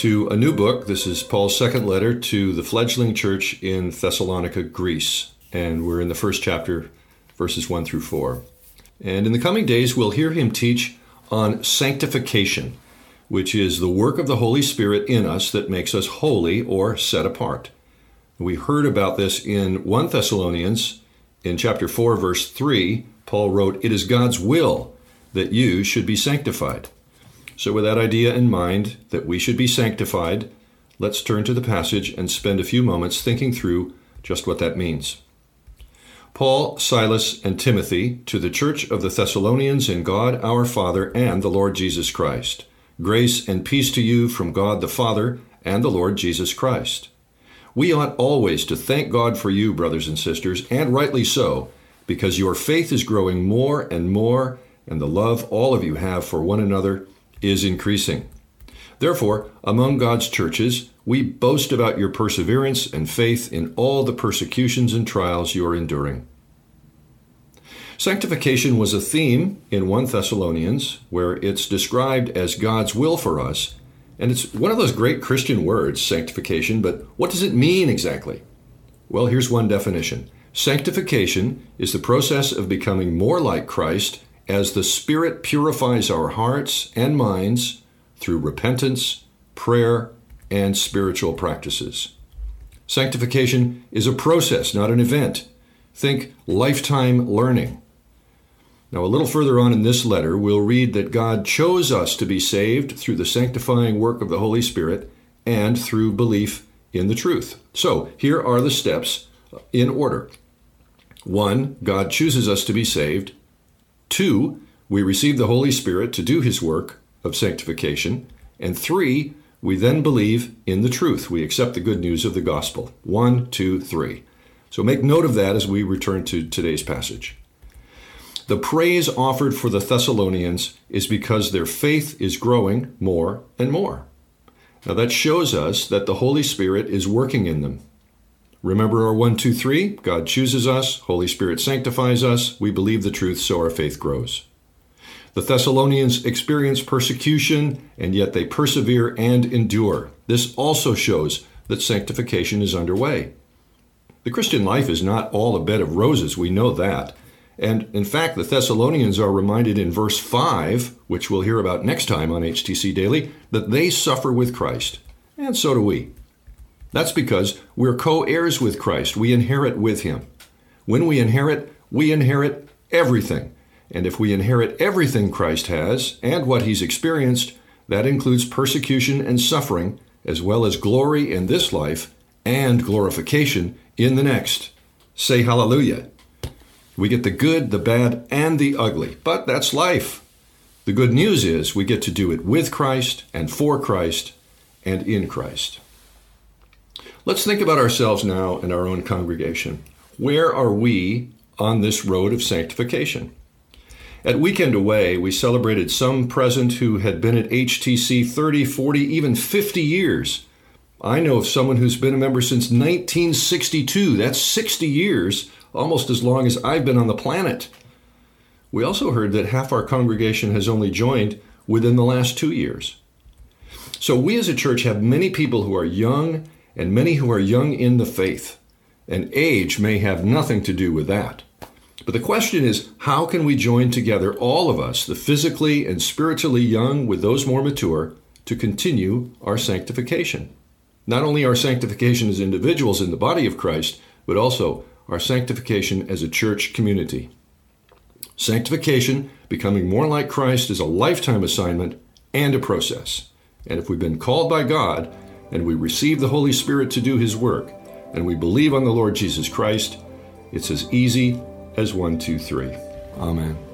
to a new book. This is Paul's second letter to the fledgling church in Thessalonica, Greece. And we're in the first chapter, verses 1 through 4. And in the coming days, we'll hear him teach on sanctification, which is the work of the Holy Spirit in us that makes us holy or set apart. We heard about this in 1 Thessalonians in chapter 4, verse 3. Paul wrote, It is God's will that you should be sanctified. So, with that idea in mind that we should be sanctified, let's turn to the passage and spend a few moments thinking through just what that means. Paul, Silas, and Timothy to the church of the Thessalonians in God our Father and the Lord Jesus Christ. Grace and peace to you from God the Father and the Lord Jesus Christ. We ought always to thank God for you, brothers and sisters, and rightly so, because your faith is growing more and more, and the love all of you have for one another is increasing. Therefore, among God's churches, we boast about your perseverance and faith in all the persecutions and trials you are enduring. Sanctification was a theme in 1 Thessalonians, where it's described as God's will for us. And it's one of those great Christian words, sanctification, but what does it mean exactly? Well, here's one definition Sanctification is the process of becoming more like Christ as the Spirit purifies our hearts and minds through repentance, prayer, and spiritual practices. Sanctification is a process, not an event. Think lifetime learning. Now, a little further on in this letter, we'll read that God chose us to be saved through the sanctifying work of the Holy Spirit and through belief in the truth. So, here are the steps in order. One, God chooses us to be saved. Two, we receive the Holy Spirit to do his work of sanctification. And three, we then believe in the truth. We accept the good news of the gospel. One, two, three. So make note of that as we return to today's passage. The praise offered for the Thessalonians is because their faith is growing more and more. Now that shows us that the Holy Spirit is working in them. Remember our one, two, three? God chooses us, Holy Spirit sanctifies us, we believe the truth, so our faith grows. The Thessalonians experience persecution, and yet they persevere and endure. This also shows that sanctification is underway. The Christian life is not all a bed of roses, we know that. And in fact, the Thessalonians are reminded in verse 5, which we'll hear about next time on HTC Daily, that they suffer with Christ. And so do we. That's because we're co heirs with Christ. We inherit with Him. When we inherit, we inherit everything. And if we inherit everything Christ has and what He's experienced, that includes persecution and suffering, as well as glory in this life and glorification in the next. Say hallelujah. We get the good, the bad, and the ugly, but that's life. The good news is we get to do it with Christ and for Christ and in Christ. Let's think about ourselves now and our own congregation. Where are we on this road of sanctification? At Weekend Away, we celebrated some present who had been at HTC 30, 40, even 50 years. I know of someone who's been a member since 1962. That's 60 years, almost as long as I've been on the planet. We also heard that half our congregation has only joined within the last two years. So, we as a church have many people who are young and many who are young in the faith. And age may have nothing to do with that. But the question is how can we join together, all of us, the physically and spiritually young with those more mature, to continue our sanctification? Not only our sanctification as individuals in the body of Christ, but also our sanctification as a church community. Sanctification, becoming more like Christ, is a lifetime assignment and a process. And if we've been called by God, and we receive the Holy Spirit to do His work, and we believe on the Lord Jesus Christ, it's as easy as one, two, three. Amen.